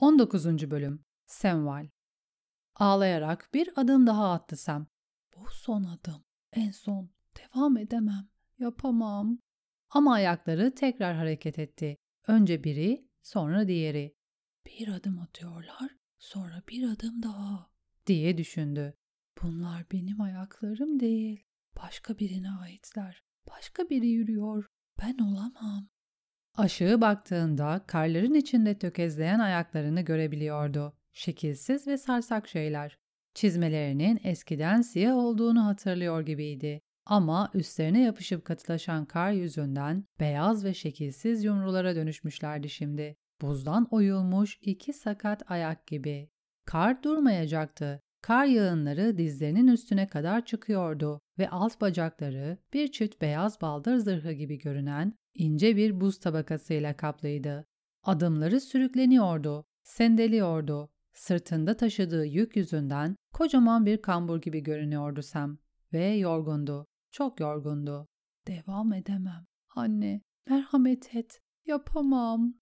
19. Bölüm Semval Ağlayarak bir adım daha attı Sam. Bu son adım. En son. Devam edemem. Yapamam. Ama ayakları tekrar hareket etti. Önce biri, sonra diğeri. Bir adım atıyorlar, sonra bir adım daha diye düşündü. Bunlar benim ayaklarım değil. Başka birine aitler. Başka biri yürüyor. Ben olamam. Aşağı baktığında karların içinde tökezleyen ayaklarını görebiliyordu. Şekilsiz ve sarsak şeyler. Çizmelerinin eskiden siyah olduğunu hatırlıyor gibiydi. Ama üstlerine yapışıp katılaşan kar yüzünden beyaz ve şekilsiz yumrulara dönüşmüşlerdi şimdi. Buzdan oyulmuş iki sakat ayak gibi. Kar durmayacaktı. Kar yağınları dizlerinin üstüne kadar çıkıyordu ve alt bacakları bir çift beyaz baldır zırhı gibi görünen ince bir buz tabakasıyla kaplıydı. Adımları sürükleniyordu, sendeliyordu. Sırtında taşıdığı yük yüzünden kocaman bir kambur gibi görünüyordu Sam ve yorgundu, çok yorgundu. Devam edemem. Anne, merhamet et. Yapamam.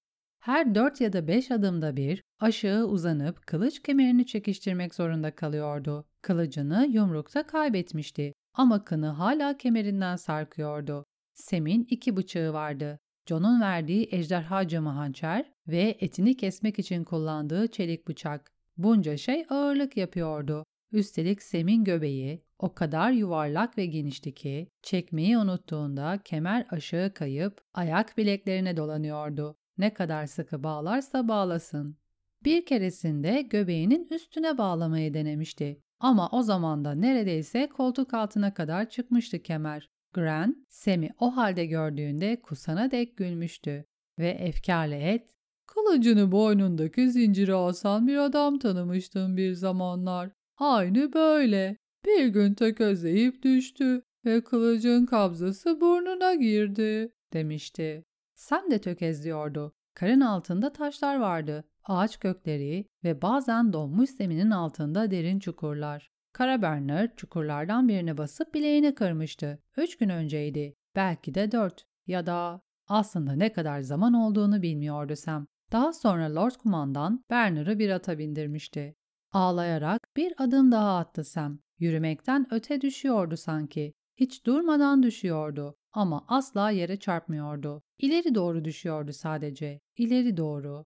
Her dört ya da beş adımda bir aşağı uzanıp kılıç kemerini çekiştirmek zorunda kalıyordu. Kılıcını yumrukta kaybetmişti ama kını hala kemerinden sarkıyordu. Sem'in iki bıçağı vardı. John'un verdiği ejderha camı hançer ve etini kesmek için kullandığı çelik bıçak. Bunca şey ağırlık yapıyordu. Üstelik Sem'in göbeği o kadar yuvarlak ve genişti ki çekmeyi unuttuğunda kemer aşağı kayıp ayak bileklerine dolanıyordu. Ne kadar sıkı bağlarsa bağlasın. Bir keresinde göbeğinin üstüne bağlamayı denemişti. Ama o zaman da neredeyse koltuk altına kadar çıkmıştı kemer. Gran, Sam'i o halde gördüğünde kusana dek gülmüştü ve efkarlı et, ''Kılıcını boynundaki zinciri asan bir adam tanımıştım bir zamanlar. Aynı böyle. Bir gün tökezleyip düştü ve kılıcın kabzası burnuna girdi.'' demişti. Sen de tökezliyordu. Karın altında taşlar vardı, ağaç kökleri ve bazen donmuş zeminin altında derin çukurlar. Kara Bernard çukurlardan birine basıp bileğini kırmıştı. Üç gün önceydi. Belki de dört. Ya da aslında ne kadar zaman olduğunu bilmiyordu Sam. Daha sonra Lord Kumandan Bernard'ı bir ata bindirmişti. Ağlayarak bir adım daha attı Sam. Yürümekten öte düşüyordu sanki. Hiç durmadan düşüyordu ama asla yere çarpmıyordu. İleri doğru düşüyordu sadece. İleri doğru.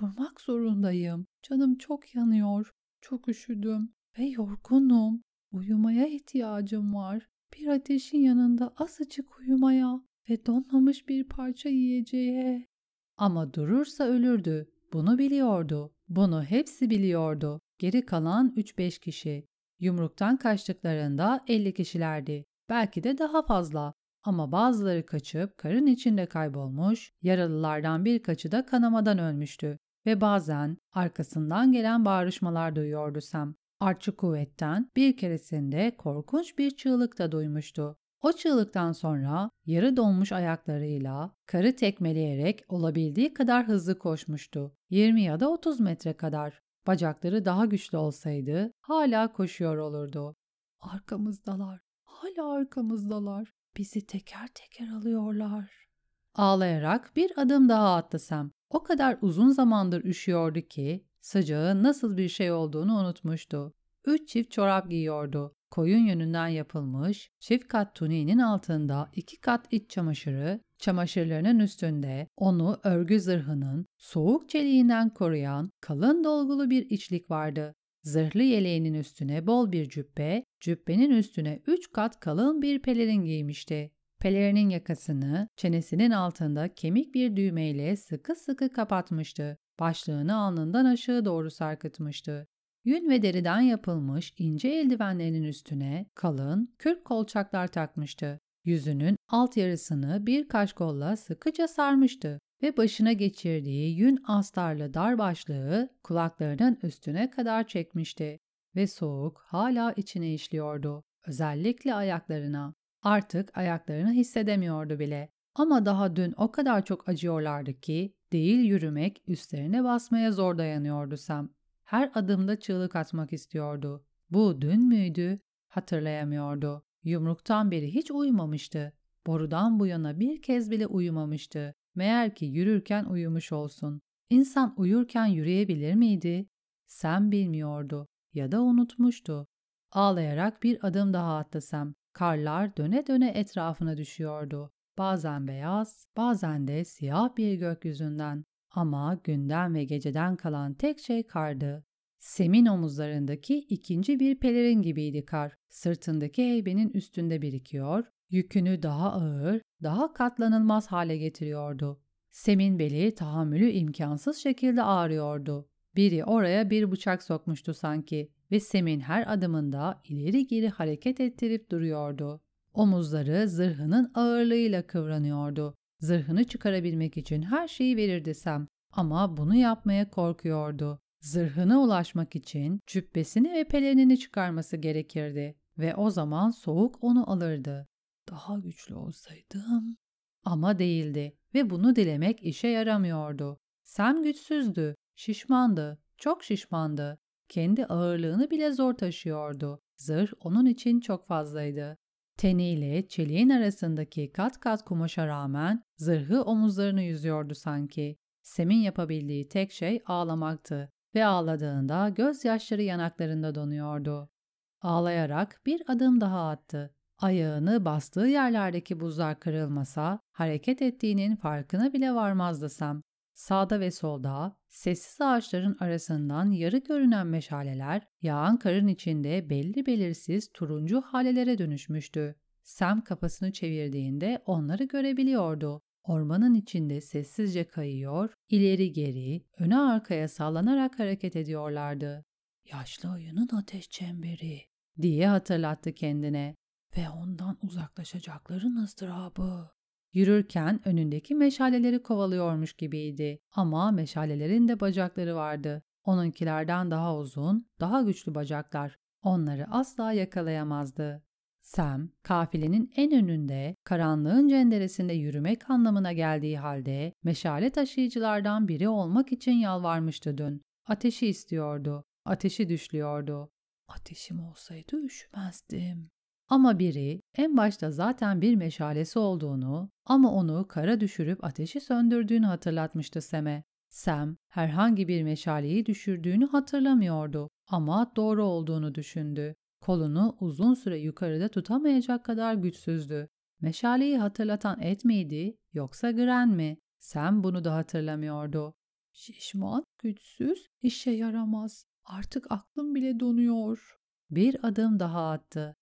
Durmak zorundayım. Canım çok yanıyor. Çok üşüdüm ve yorgunum. Uyumaya ihtiyacım var. Bir ateşin yanında azıcık uyumaya ve donmamış bir parça yiyeceğe. Ama durursa ölürdü. Bunu biliyordu. Bunu hepsi biliyordu. Geri kalan 3-5 kişi. Yumruktan kaçtıklarında 50 kişilerdi. Belki de daha fazla. Ama bazıları kaçıp karın içinde kaybolmuş, yaralılardan birkaçı da kanamadan ölmüştü ve bazen arkasından gelen bağrışmalar duyuyordu Sam. Artçı kuvvetten bir keresinde korkunç bir çığlık da duymuştu. O çığlıktan sonra yarı donmuş ayaklarıyla karı tekmeleyerek olabildiği kadar hızlı koşmuştu. 20 ya da 30 metre kadar. Bacakları daha güçlü olsaydı hala koşuyor olurdu. Arkamızdalar. Hala arkamızdalar. Bizi teker teker alıyorlar. Ağlayarak bir adım daha attı. O kadar uzun zamandır üşüyordu ki sıcağın nasıl bir şey olduğunu unutmuştu. Üç çift çorap giyiyordu. Koyun yönünden yapılmış, çift kat tuniğinin altında iki kat iç çamaşırı, çamaşırlarının üstünde onu örgü zırhının soğuk çeliğinden koruyan kalın dolgulu bir içlik vardı. Zırhlı yeleğinin üstüne bol bir cübbe, cübbenin üstüne üç kat kalın bir pelerin giymişti. Pelerinin yakasını çenesinin altında kemik bir düğmeyle sıkı sıkı kapatmıştı. Başlığını alnından aşağı doğru sarkıtmıştı. Yün ve deriden yapılmış ince eldivenlerinin üstüne kalın, kürk kolçaklar takmıştı. Yüzünün alt yarısını bir kaşkolla sıkıca sarmıştı ve başına geçirdiği yün astarlı dar başlığı kulaklarının üstüne kadar çekmişti ve soğuk hala içine işliyordu. Özellikle ayaklarına. Artık ayaklarını hissedemiyordu bile. Ama daha dün o kadar çok acıyorlardı ki değil yürümek üstlerine basmaya zor dayanıyordu Sam. Her adımda çığlık atmak istiyordu. Bu dün müydü? Hatırlayamıyordu. Yumruktan beri hiç uyumamıştı. Borudan bu yana bir kez bile uyumamıştı. Meğer ki yürürken uyumuş olsun. İnsan uyurken yürüyebilir miydi? Sam bilmiyordu ya da unutmuştu. Ağlayarak bir adım daha attı. Karlar döne döne etrafına düşüyordu. Bazen beyaz, bazen de siyah bir gökyüzünden. Ama günden ve geceden kalan tek şey kardı. Sem'in omuzlarındaki ikinci bir pelerin gibiydi kar. Sırtındaki heybenin üstünde birikiyor, yükünü daha ağır, daha katlanılmaz hale getiriyordu. Sem'in beli tahammülü imkansız şekilde ağrıyordu. Biri oraya bir bıçak sokmuştu sanki ve Sem'in her adımında ileri geri hareket ettirip duruyordu. Omuzları zırhının ağırlığıyla kıvranıyordu. Zırhını çıkarabilmek için her şeyi verirdi Sam ama bunu yapmaya korkuyordu. Zırhına ulaşmak için cübbesini ve pelerinini çıkarması gerekirdi ve o zaman soğuk onu alırdı. Daha güçlü olsaydım. Ama değildi ve bunu dilemek işe yaramıyordu. Sam güçsüzdü, şişmandı, çok şişmandı. Kendi ağırlığını bile zor taşıyordu. Zırh onun için çok fazlaydı. Teniyle çeliğin arasındaki kat kat kumaşa rağmen zırhı omuzlarını yüzüyordu sanki. Sem'in yapabildiği tek şey ağlamaktı ve ağladığında gözyaşları yanaklarında donuyordu. Ağlayarak bir adım daha attı. Ayağını bastığı yerlerdeki buzlar kırılmasa hareket ettiğinin farkına bile varmazdı Sam. Sağda ve solda sessiz ağaçların arasından yarı görünen meşaleler yağan karın içinde belli belirsiz turuncu halelere dönüşmüştü. Sam kafasını çevirdiğinde onları görebiliyordu. Ormanın içinde sessizce kayıyor, ileri geri, öne arkaya sallanarak hareket ediyorlardı. Yaşlı ayının ateş çemberi diye hatırlattı kendine ve ondan uzaklaşacakların ızdırabı. Yürürken önündeki meşaleleri kovalıyormuş gibiydi ama meşalelerin de bacakları vardı. Onunkilerden daha uzun, daha güçlü bacaklar. Onları asla yakalayamazdı. Sam, kafilenin en önünde, karanlığın cenderesinde yürümek anlamına geldiği halde meşale taşıyıcılardan biri olmak için yalvarmıştı dün. Ateşi istiyordu, ateşi düşlüyordu. Ateşim olsaydı üşümezdim. Ama biri en başta zaten bir meşalesi olduğunu ama onu kara düşürüp ateşi söndürdüğünü hatırlatmıştı Sam'e. Sam herhangi bir meşaleyi düşürdüğünü hatırlamıyordu ama doğru olduğunu düşündü. Kolunu uzun süre yukarıda tutamayacak kadar güçsüzdü. Meşaleyi hatırlatan et miydi yoksa Gren mi? Sam bunu da hatırlamıyordu. Şişman, güçsüz, işe yaramaz. Artık aklım bile donuyor. Bir adım daha attı.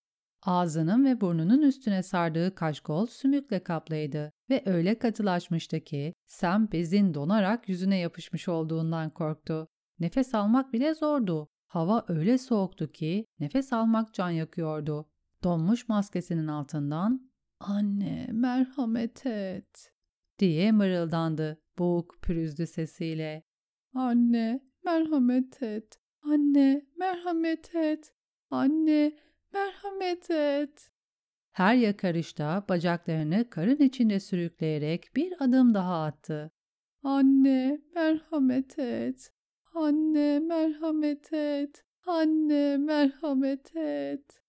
Ağzının ve burnunun üstüne sardığı kaşkol sümükle kaplıydı ve öyle katılaşmıştı ki Sam bezin donarak yüzüne yapışmış olduğundan korktu. Nefes almak bile zordu. Hava öyle soğuktu ki nefes almak can yakıyordu. Donmuş maskesinin altından ''Anne merhamet et'' diye mırıldandı boğuk pürüzlü sesiyle. ''Anne merhamet et, anne merhamet et, anne merhamet et. Her yakarışta bacaklarını karın içinde sürükleyerek bir adım daha attı. Anne merhamet et. Anne merhamet et. Anne merhamet et.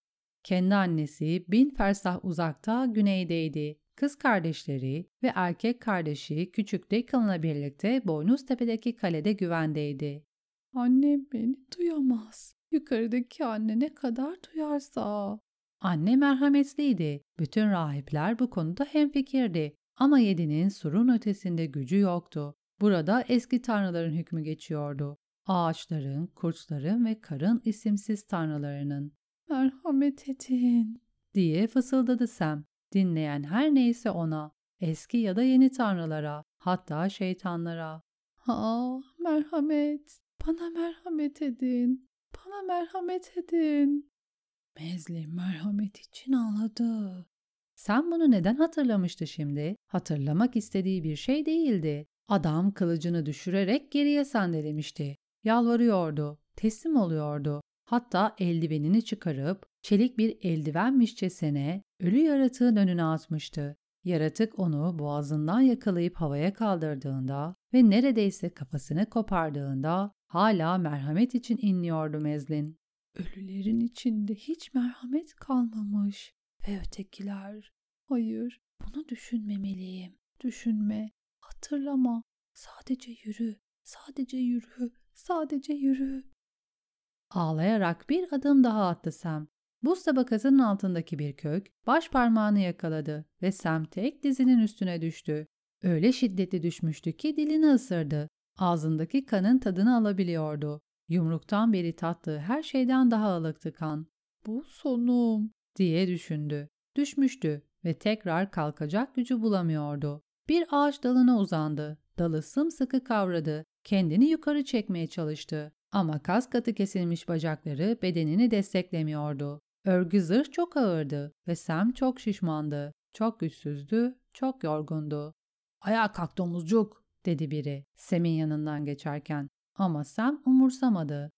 Kendi annesi bin fersah uzakta güneydeydi. Kız kardeşleri ve erkek kardeşi küçük Declan'la birlikte Boynuztepe'deki kalede güvendeydi. Annem beni duyamaz. Yukarıdaki anne ne kadar duyarsa. Anne merhametliydi. Bütün rahipler bu konuda hemfikirdi. Ama yedinin surun ötesinde gücü yoktu. Burada eski tanrıların hükmü geçiyordu. Ağaçların, kurtların ve karın isimsiz tanrılarının. Merhamet edin diye fısıldadı Sam. Dinleyen her neyse ona, eski ya da yeni tanrılara, hatta şeytanlara. Ha, merhamet, bana merhamet edin. Bana merhamet edin. Mezli merhamet için ağladı. Sen bunu neden hatırlamıştı şimdi? Hatırlamak istediği bir şey değildi. Adam kılıcını düşürerek geriye sandelemişti. Yalvarıyordu, teslim oluyordu. Hatta eldivenini çıkarıp çelik bir eldivenmişçesine ölü yaratığın önüne atmıştı. Yaratık onu boğazından yakalayıp havaya kaldırdığında ve neredeyse kafasını kopardığında hala merhamet için inliyordu Mezlin. Ölülerin içinde hiç merhamet kalmamış. Ve ötekiler, hayır bunu düşünmemeliyim. Düşünme, hatırlama, sadece yürü. Sadece yürü, sadece yürü. Ağlayarak bir adım daha attı Sam. Buz tabakasının altındaki bir kök baş parmağını yakaladı ve Sam tek dizinin üstüne düştü. Öyle şiddetli düşmüştü ki dilini ısırdı. Ağzındaki kanın tadını alabiliyordu. Yumruktan beri tattığı her şeyden daha ılıktı kan. Bu sonum diye düşündü. Düşmüştü ve tekrar kalkacak gücü bulamıyordu. Bir ağaç dalına uzandı. Dalı sımsıkı kavradı. Kendini yukarı çekmeye çalıştı. Ama kas katı kesilmiş bacakları bedenini desteklemiyordu. Örgü zırh çok ağırdı ve Sam çok şişmandı. Çok güçsüzdü, çok yorgundu. Ayağa kalk domuzcuk dedi biri Sam'in yanından geçerken. Ama Sam umursamadı.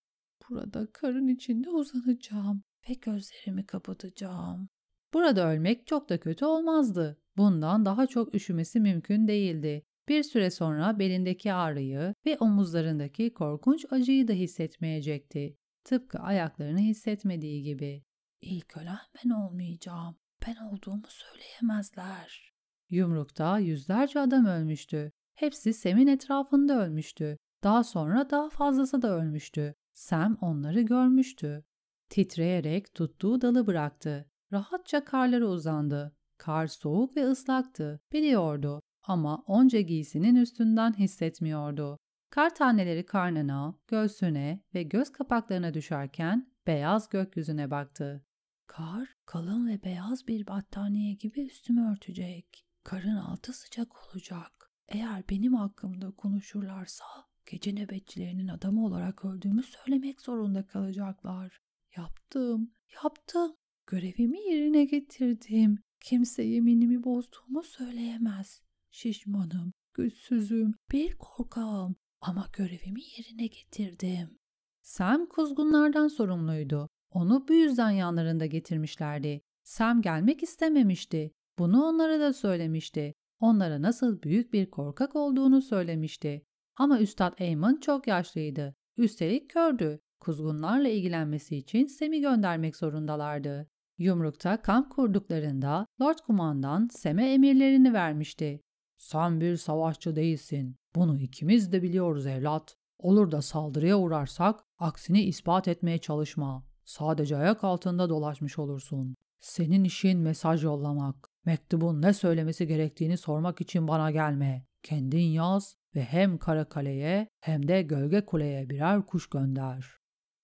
Burada karın içinde uzanacağım ve gözlerimi kapatacağım. Burada ölmek çok da kötü olmazdı. Bundan daha çok üşümesi mümkün değildi. Bir süre sonra belindeki ağrıyı ve omuzlarındaki korkunç acıyı da hissetmeyecekti. Tıpkı ayaklarını hissetmediği gibi. İlk ölen ben olmayacağım. Ben olduğumu söyleyemezler. Yumrukta yüzlerce adam ölmüştü. Hepsi Sem'in etrafında ölmüştü. Daha sonra daha fazlası da ölmüştü. Sam onları görmüştü. Titreyerek tuttuğu dalı bıraktı. Rahatça karlara uzandı. Kar soğuk ve ıslaktı, biliyordu ama onca giysinin üstünden hissetmiyordu. Kar taneleri karnına, göğsüne ve göz kapaklarına düşerken beyaz gökyüzüne baktı. Kar kalın ve beyaz bir battaniye gibi üstümü örtecek. Karın altı sıcak olacak. Eğer benim hakkımda konuşurlarsa gece nöbetçilerinin adamı olarak öldüğümü söylemek zorunda kalacaklar. Yaptım, yaptım. Görevimi yerine getirdim. Kimse yeminimi bozduğumu söyleyemez. Şişmanım, güçsüzüm, bir korkağım ama görevimi yerine getirdim. Sam kuzgunlardan sorumluydu. Onu bu yüzden yanlarında getirmişlerdi. Sam gelmek istememişti. Bunu onlara da söylemişti. Onlara nasıl büyük bir korkak olduğunu söylemişti. Ama Üstad Eamon çok yaşlıydı. Üstelik kördü. Kuzgunlarla ilgilenmesi için Sam'i göndermek zorundalardı. Yumruk'ta kamp kurduklarında Lord Kumandan Sem'e emirlerini vermişti. Sen bir savaşçı değilsin. Bunu ikimiz de biliyoruz evlat. Olur da saldırıya uğrarsak aksini ispat etmeye çalışma. Sadece ayak altında dolaşmış olursun. Senin işin mesaj yollamak. Mektubun ne söylemesi gerektiğini sormak için bana gelme. Kendin yaz ve hem Karakale'ye hem de Gölge Kule'ye birer kuş gönder.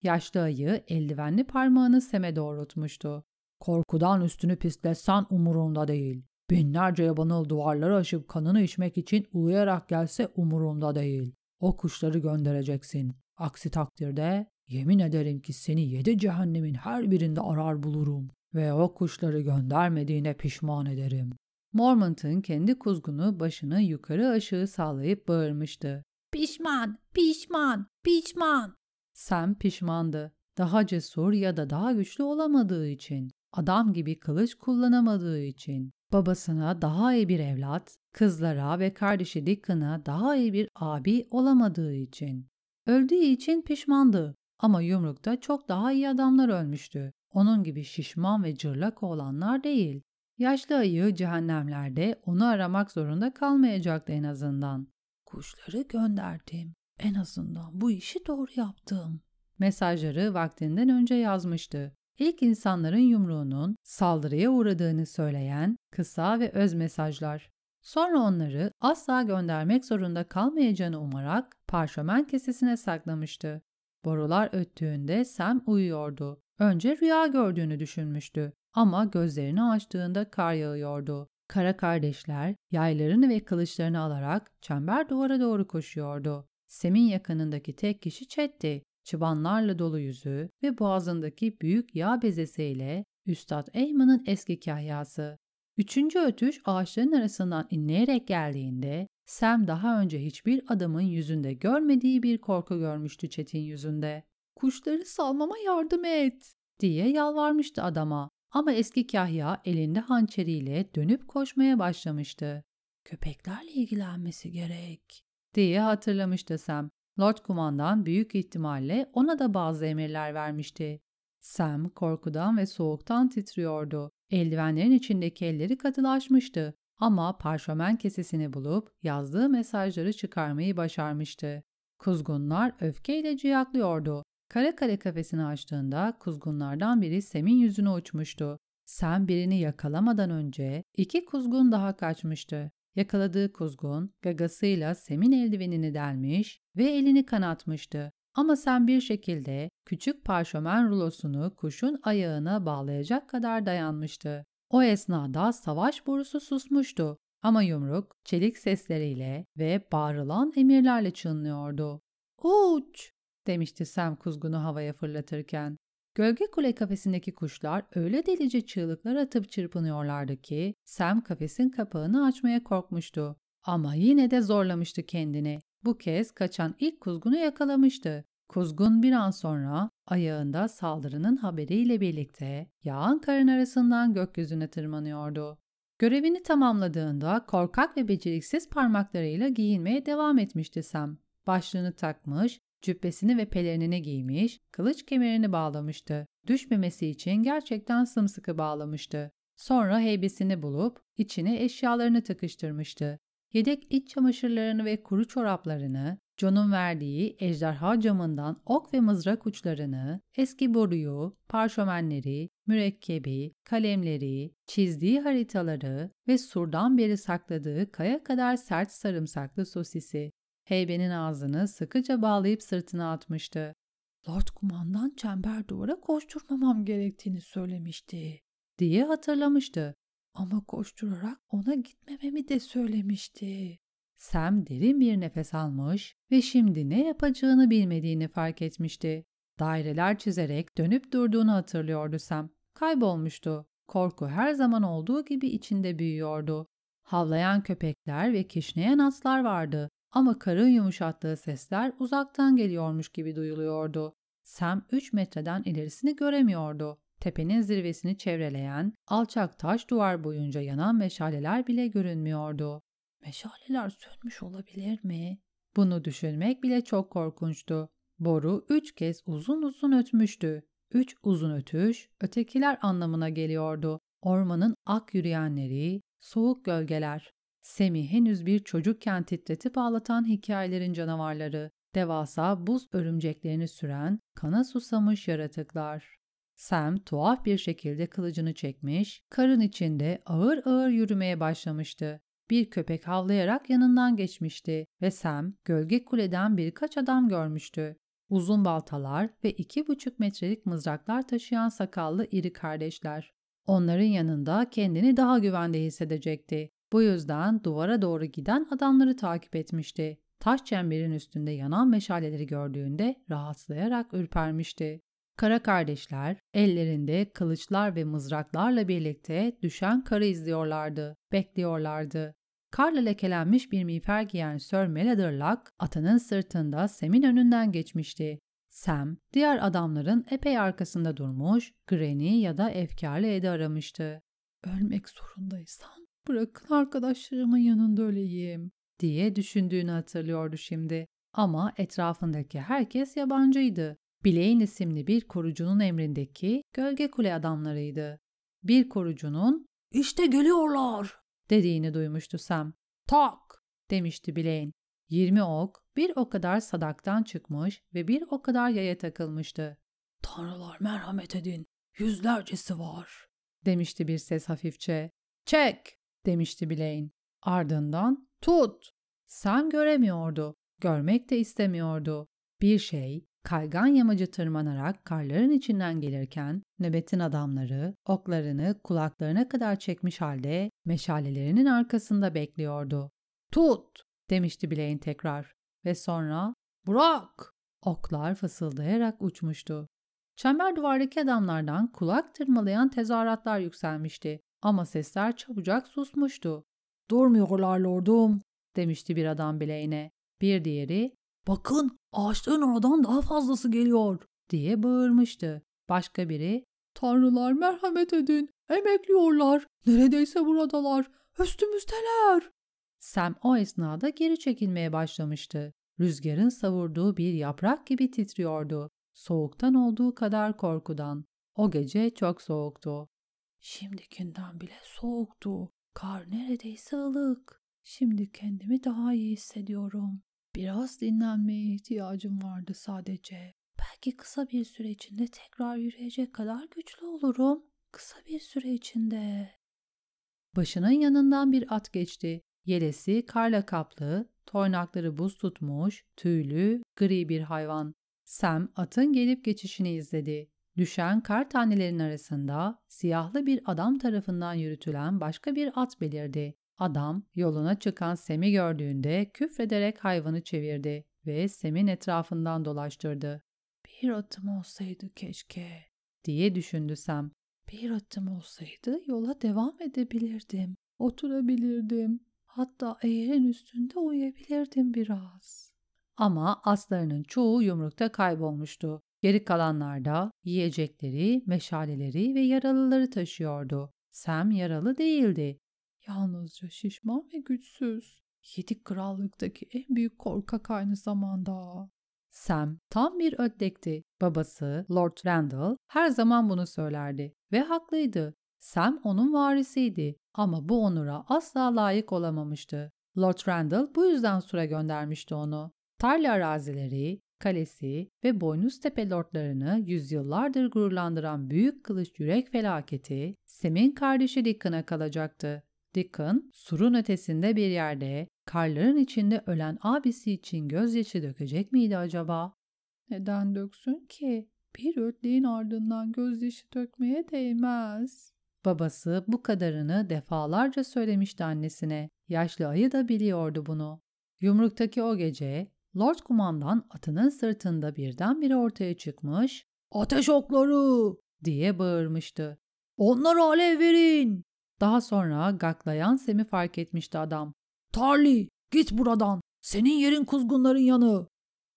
Yaşlı ayı eldivenli parmağını Sem'e doğrultmuştu. Korkudan üstünü pisletsen umurumda değil. Binlerce yabanıl duvarları aşıp kanını içmek için uluyarak gelse umurumda değil. O kuşları göndereceksin. Aksi takdirde yemin ederim ki seni yedi cehennemin her birinde arar bulurum ve o kuşları göndermediğine pişman ederim. Mormont'un kendi kuzgunu başını yukarı aşağı sallayıp bağırmıştı. Pişman, pişman, pişman. Sam pişmandı. Daha cesur ya da daha güçlü olamadığı için adam gibi kılıç kullanamadığı için, babasına daha iyi bir evlat, kızlara ve kardeşi Dickon'a daha iyi bir abi olamadığı için. Öldüğü için pişmandı ama yumrukta çok daha iyi adamlar ölmüştü. Onun gibi şişman ve cırlak olanlar değil. Yaşlı ayı cehennemlerde onu aramak zorunda kalmayacaktı en azından. Kuşları gönderdim. En azından bu işi doğru yaptım. Mesajları vaktinden önce yazmıştı ilk insanların yumruğunun saldırıya uğradığını söyleyen kısa ve öz mesajlar. Sonra onları asla göndermek zorunda kalmayacağını umarak parşömen kesesine saklamıştı. Borular öttüğünde Sam uyuyordu. Önce rüya gördüğünü düşünmüştü ama gözlerini açtığında kar yağıyordu. Kara kardeşler yaylarını ve kılıçlarını alarak çember duvara doğru koşuyordu. Sem'in yakınındaki tek kişi Chet'ti çıbanlarla dolu yüzü ve boğazındaki büyük yağ bezesiyle Üstad Eyman'ın eski kahyası. Üçüncü ötüş ağaçların arasından inleyerek geldiğinde Sam daha önce hiçbir adamın yüzünde görmediği bir korku görmüştü Çetin yüzünde. Kuşları salmama yardım et diye yalvarmıştı adama ama eski kahya elinde hançeriyle dönüp koşmaya başlamıştı. Köpeklerle ilgilenmesi gerek diye hatırlamıştı Sam. Lord Kumandan büyük ihtimalle ona da bazı emirler vermişti. Sam korkudan ve soğuktan titriyordu. Eldivenlerin içindeki elleri katılaşmıştı ama parşömen kesesini bulup yazdığı mesajları çıkarmayı başarmıştı. Kuzgunlar öfkeyle ciyaklıyordu. Kare kafesini açtığında kuzgunlardan biri Sem'in yüzüne uçmuştu. Sem birini yakalamadan önce iki kuzgun daha kaçmıştı. Yakaladığı kuzgun gagasıyla Sem'in eldivenini delmiş ve elini kanatmıştı. Ama sen bir şekilde küçük parşömen rulosunu kuşun ayağına bağlayacak kadar dayanmıştı. O esnada savaş borusu susmuştu ama yumruk çelik sesleriyle ve bağırılan emirlerle çınlıyordu. Uç! Demişti Sam kuzgunu havaya fırlatırken. Gölge kule kafesindeki kuşlar öyle delice çığlıklar atıp çırpınıyorlardı ki Sam kafesin kapağını açmaya korkmuştu. Ama yine de zorlamıştı kendini. Bu kez kaçan ilk kuzgunu yakalamıştı. Kuzgun bir an sonra ayağında saldırının haberiyle birlikte yağan karın arasından gökyüzüne tırmanıyordu. Görevini tamamladığında korkak ve beceriksiz parmaklarıyla giyinmeye devam etmişti Sam. Başlığını takmış, cübbesini ve pelerinini giymiş, kılıç kemerini bağlamıştı. Düşmemesi için gerçekten sımsıkı bağlamıştı. Sonra heybesini bulup içine eşyalarını tıkıştırmıştı. Yedek iç çamaşırlarını ve kuru çoraplarını, John'un verdiği ejderha camından ok ve mızrak uçlarını, eski boruyu, parşömenleri, mürekkebi, kalemleri, çizdiği haritaları ve surdan beri sakladığı kaya kadar sert sarımsaklı sosisi. Heybenin ağzını sıkıca bağlayıp sırtına atmıştı. Lord kumandan çember duvara koşturmamam gerektiğini söylemişti diye hatırlamıştı. Ama koşturarak ona gitmememi de söylemişti. Sam derin bir nefes almış ve şimdi ne yapacağını bilmediğini fark etmişti. Daireler çizerek dönüp durduğunu hatırlıyordu Sam. Kaybolmuştu. Korku her zaman olduğu gibi içinde büyüyordu. Havlayan köpekler ve kişneyen atlar vardı ama karın yumuşattığı sesler uzaktan geliyormuş gibi duyuluyordu. Sam 3 metreden ilerisini göremiyordu. Tepenin zirvesini çevreleyen alçak taş duvar boyunca yanan meşaleler bile görünmüyordu. Meşaleler sönmüş olabilir mi? Bunu düşünmek bile çok korkunçtu. Boru üç kez uzun uzun ötmüştü. Üç uzun ötüş, ötekiler anlamına geliyordu. Ormanın ak yürüyenleri, soğuk gölgeler. Semi henüz bir çocukken titretip ağlatan hikayelerin canavarları, devasa buz örümceklerini süren, kana susamış yaratıklar. Sam tuhaf bir şekilde kılıcını çekmiş, karın içinde ağır ağır yürümeye başlamıştı. Bir köpek havlayarak yanından geçmişti ve Sam gölge kuleden birkaç adam görmüştü. Uzun baltalar ve iki buçuk metrelik mızraklar taşıyan sakallı iri kardeşler. Onların yanında kendini daha güvende hissedecekti. Bu yüzden duvara doğru giden adamları takip etmişti. Taş çemberin üstünde yanan meşaleleri gördüğünde rahatlayarak ürpermişti. Kara kardeşler ellerinde kılıçlar ve mızraklarla birlikte düşen karı izliyorlardı, bekliyorlardı. Karla lekelenmiş bir miğfer giyen Sir Meladerlock atının sırtında Sam'in önünden geçmişti. Sam, diğer adamların epey arkasında durmuş, Granny ya da efkarlı Ed'i aramıştı. Ölmek zorundaysam bırakın arkadaşlarımın yanında öleyim diye düşündüğünü hatırlıyordu şimdi. Ama etrafındaki herkes yabancıydı. Bileğin isimli bir korucunun emrindeki gölge kule adamlarıydı. Bir korucunun ''İşte geliyorlar!'' dediğini duymuştu Sam. Tak demişti Blaine. Yirmi ok bir o kadar sadaktan çıkmış ve bir o kadar yaya takılmıştı. Tanrılar merhamet edin, yüzlercesi var, demişti bir ses hafifçe. Çek, demişti Blaine. Ardından tut. Sam göremiyordu, görmek de istemiyordu. Bir şey kaygan yamacı tırmanarak karların içinden gelirken nöbetin adamları oklarını kulaklarına kadar çekmiş halde meşalelerinin arkasında bekliyordu. Tut demişti Blaine tekrar ve sonra bırak oklar fısıldayarak uçmuştu. Çember duvardaki adamlardan kulak tırmalayan tezahüratlar yükselmişti ama sesler çabucak susmuştu. Durmuyorlar lordum demişti bir adam Blaine'e. Bir diğeri bakın ağaçların oradan daha fazlası geliyor diye bağırmıştı. Başka biri Tanrılar merhamet edin emekliyorlar neredeyse buradalar üstümüzdeler. Sam o esnada geri çekilmeye başlamıştı. Rüzgarın savurduğu bir yaprak gibi titriyordu. Soğuktan olduğu kadar korkudan. O gece çok soğuktu. Şimdikinden bile soğuktu. Kar neredeyse ılık. Şimdi kendimi daha iyi hissediyorum. Biraz dinlenmeye ihtiyacım vardı sadece. Belki kısa bir süre içinde tekrar yürüyecek kadar güçlü olurum. Kısa bir süre içinde. Başının yanından bir at geçti. Yelesi karla kaplı, toynakları buz tutmuş, tüylü, gri bir hayvan. Sam atın gelip geçişini izledi. Düşen kar tanelerinin arasında siyahlı bir adam tarafından yürütülen başka bir at belirdi. Adam yoluna çıkan Sem'i gördüğünde küfrederek hayvanı çevirdi ve Sem'in etrafından dolaştırdı. Bir atım olsaydı keşke diye düşündü Sam. Bir atım olsaydı yola devam edebilirdim. Oturabilirdim. Hatta eğerin üstünde uyuyabilirdim biraz. Ama aslarının çoğu yumrukta kaybolmuştu. Geri kalanlar da yiyecekleri, meşaleleri ve yaralıları taşıyordu. Sam yaralı değildi. Yalnızca şişman ve güçsüz. Yedi krallıktaki en büyük korkak aynı zamanda. Sam tam bir ödlekti. Babası Lord Randall her zaman bunu söylerdi ve haklıydı. Sam onun varisiydi ama bu onura asla layık olamamıştı. Lord Randall bu yüzden Sur'a göndermişti onu. Tarla arazileri, kalesi ve boynuz tepe lordlarını yüzyıllardır gururlandıran büyük kılıç yürek felaketi Sam'in kardeşi Dickon'a kalacaktı. Dickon, surun ötesinde bir yerde, karların içinde ölen abisi için gözyaşı dökecek miydi acaba? Neden döksün ki? Bir ötleğin ardından gözyaşı dökmeye değmez. Babası bu kadarını defalarca söylemişti annesine. Yaşlı ayı da biliyordu bunu. Yumruktaki o gece Lord Kumandan atının sırtında birdenbire ortaya çıkmış, ''Ateş okları!'' diye bağırmıştı. ''Onlara alev verin!'' Daha sonra gaklayan Sem'i fark etmişti adam. ''Tarli, git buradan! Senin yerin kuzgunların yanı!''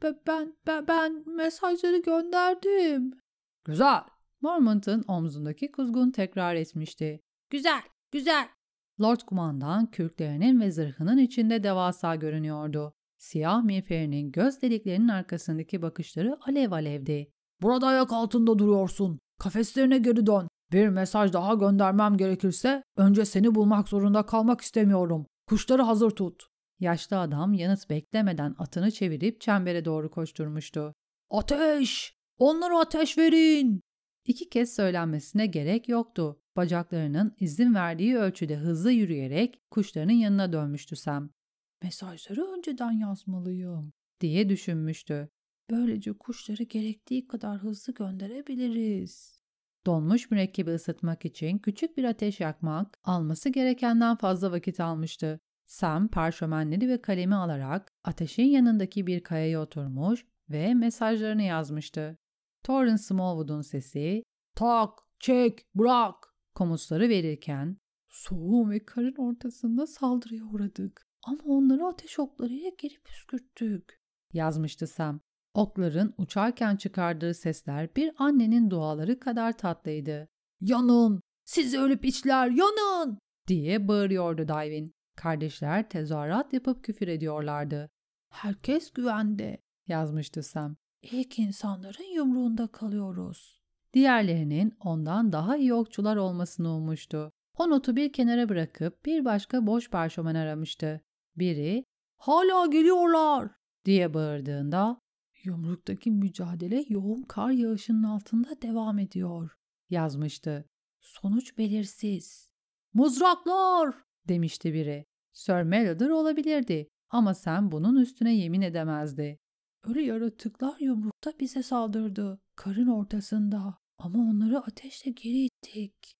Be ben, ben, ben mesajları gönderdim. ''Güzel!'' Mormont'un omzundaki kuzgun tekrar etmişti. ''Güzel, güzel!'' Lord Kumandan kürklerinin ve zırhının içinde devasa görünüyordu. Siyah miğferinin göz deliklerinin arkasındaki bakışları alev alevdi. ''Burada ayak altında duruyorsun. Kafeslerine geri dön. Bir mesaj daha göndermem gerekirse önce seni bulmak zorunda kalmak istemiyorum. Kuşları hazır tut.'' Yaşlı adam yanıt beklemeden atını çevirip çembere doğru koşturmuştu. ''Ateş! Onlara ateş verin!'' İki kez söylenmesine gerek yoktu. Bacaklarının izin verdiği ölçüde hızlı yürüyerek kuşlarının yanına dönmüştü Sam. Mesajları önceden yazmalıyım diye düşünmüştü. Böylece kuşları gerektiği kadar hızlı gönderebiliriz. Donmuş mürekkebi ısıtmak için küçük bir ateş yakmak alması gerekenden fazla vakit almıştı. Sam parşömenleri ve kalemi alarak ateşin yanındaki bir kayaya oturmuş ve mesajlarını yazmıştı. Torrance Smallwood'un sesi tak, çek, bırak komutları verirken soğuğun ve karın ortasında saldırıya uğradık. Ama onları ateş oklarıyla geri püskürttük, yazmıştı Sam. Okların uçarken çıkardığı sesler bir annenin duaları kadar tatlıydı. Yanın! Siz ölüp içler yanın! diye bağırıyordu Dayvin. Kardeşler tezahürat yapıp küfür ediyorlardı. Herkes güvende, yazmıştı Sam. İlk insanların yumruğunda kalıyoruz. Diğerlerinin ondan daha iyi okçular olmasını ummuştu. O notu bir kenara bırakıp bir başka boş parşömen aramıştı. Biri ''Hala geliyorlar!'' diye bağırdığında yumruktaki mücadele yoğun kar yağışının altında devam ediyor yazmıştı. Sonuç belirsiz. ''Mızraklar!'' demişti biri. Sir Melader olabilirdi ama sen bunun üstüne yemin edemezdi. Ölü yaratıklar yumrukta bize saldırdı. Karın ortasında. Ama onları ateşle geri ittik.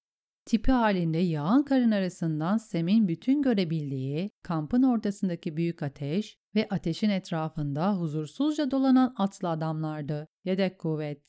Tipi halinde yağan karın arasından Sem'in bütün görebildiği kampın ortasındaki büyük ateş ve ateşin etrafında huzursuzca dolanan atlı adamlardı. Yedek kuvvet.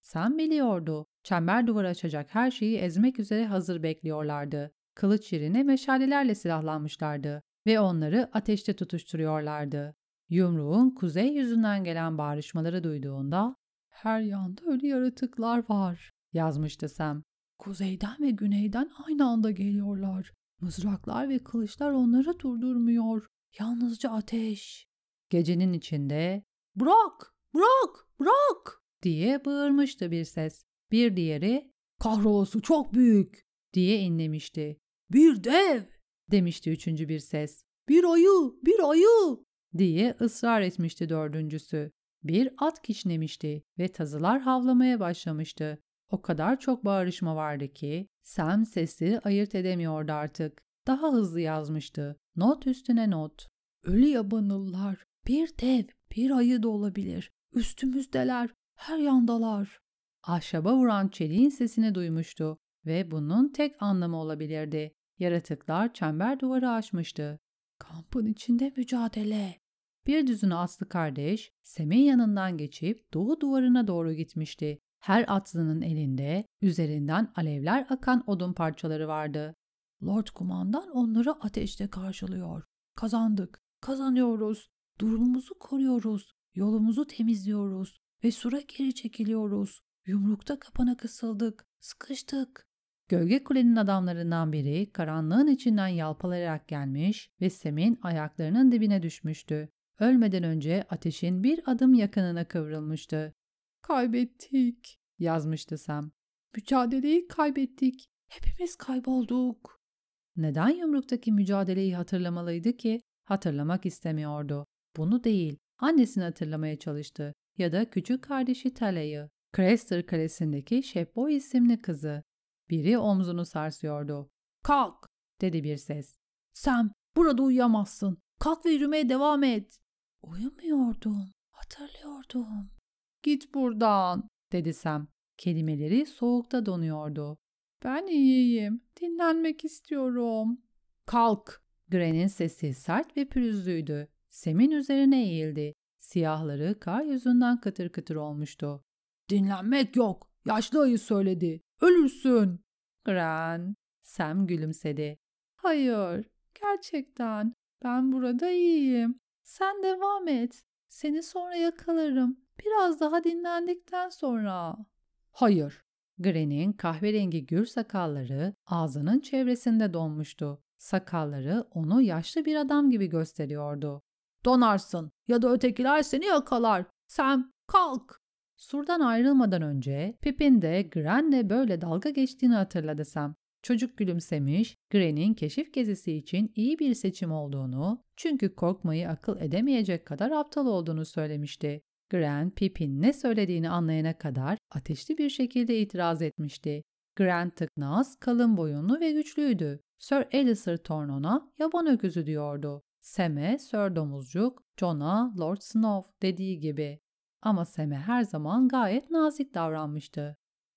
Sem biliyordu. Çember duvarı açacak her şeyi ezmek üzere hazır bekliyorlardı. Kılıç yerine meşalelerle silahlanmışlardı ve onları ateşte tutuşturuyorlardı. Yumruğun kuzey yüzünden gelen bağrışmaları duyduğunda ''Her yanda ölü yaratıklar var'' yazmıştı Sam. Kuzeyden ve güneyden aynı anda geliyorlar. Mızraklar ve kılıçlar onları durdurmuyor. Yalnızca ateş. Gecenin içinde ''Bırak! Bırak! Bırak!'' diye bağırmıştı bir ses. Bir diğeri ''Kahrolası çok büyük!'' diye inlemişti. ''Bir dev!'' demişti üçüncü bir ses. ''Bir ayı! Bir ayı!'' diye ısrar etmişti dördüncüsü. Bir at kişnemişti ve tazılar havlamaya başlamıştı. O kadar çok bağırışma vardı ki Sam sesleri ayırt edemiyordu artık. Daha hızlı yazmıştı. Not üstüne not. Ölü yabanıllar. Bir dev, bir ayı da olabilir. Üstümüzdeler, her yandalar. Ahşaba vuran çeliğin sesini duymuştu ve bunun tek anlamı olabilirdi. Yaratıklar çember duvarı aşmıştı. Kampın içinde mücadele. Bir düzünü aslı kardeş Sem'in yanından geçip doğu duvarına doğru gitmişti. Her atlının elinde üzerinden alevler akan odun parçaları vardı. Lord kumandan onları ateşte karşılıyor. Kazandık, kazanıyoruz, durumumuzu koruyoruz, yolumuzu temizliyoruz ve sura geri çekiliyoruz. Yumrukta kapana kısıldık, sıkıştık. Gölge kulenin adamlarından biri karanlığın içinden yalpalayarak gelmiş ve Sem'in ayaklarının dibine düşmüştü. Ölmeden önce ateşin bir adım yakınına kıvrılmıştı. Kaybettik, yazmıştı Sam. Mücadeleyi kaybettik. Hepimiz kaybolduk. Neden yumruktaki mücadeleyi hatırlamalıydı ki? Hatırlamak istemiyordu. Bunu değil, annesini hatırlamaya çalıştı ya da küçük kardeşi Tala'yı. Crester Kalesi'ndeki Shepboy isimli kızı. Biri omzunu sarsıyordu. Kalk, dedi bir ses. Sam, burada uyuyamazsın. Kalk ve yürümeye devam et. Uyumuyordum, hatırlıyordum. Git buradan, dedi Sam. Kelimeleri soğukta donuyordu. Ben iyiyim, dinlenmek istiyorum. Kalk. Gren'in sesi sert ve pürüzlüydü. Sem'in üzerine eğildi. Siyahları kar yüzünden kıtır kıtır olmuştu. Dinlenmek yok. Yaşlı ayı söyledi. Ölürsün. Gren. Sam gülümsedi. Hayır, gerçekten. Ben burada iyiyim. Sen devam et. Seni sonra yakalarım. Biraz daha dinlendikten sonra. Hayır. Gren'in kahverengi gür sakalları ağzının çevresinde donmuştu. Sakalları onu yaşlı bir adam gibi gösteriyordu. Donarsın ya da ötekiler seni yakalar. Sen kalk. Surdan ayrılmadan önce Pip'in de Gren'le böyle dalga geçtiğini hatırladı Sam. Çocuk gülümsemiş, Gren'in keşif gezisi için iyi bir seçim olduğunu, çünkü korkmayı akıl edemeyecek kadar aptal olduğunu söylemişti. Gren, Pip'in ne söylediğini anlayana kadar ateşli bir şekilde itiraz etmişti. Gren tıknaz, kalın boyunlu ve güçlüydü. Sir Alistair Tornon'a yaban öküzü diyordu. Sam'e Sir Domuzcuk, John'a Lord Snow dediği gibi. Ama Sam'e her zaman gayet nazik davranmıştı.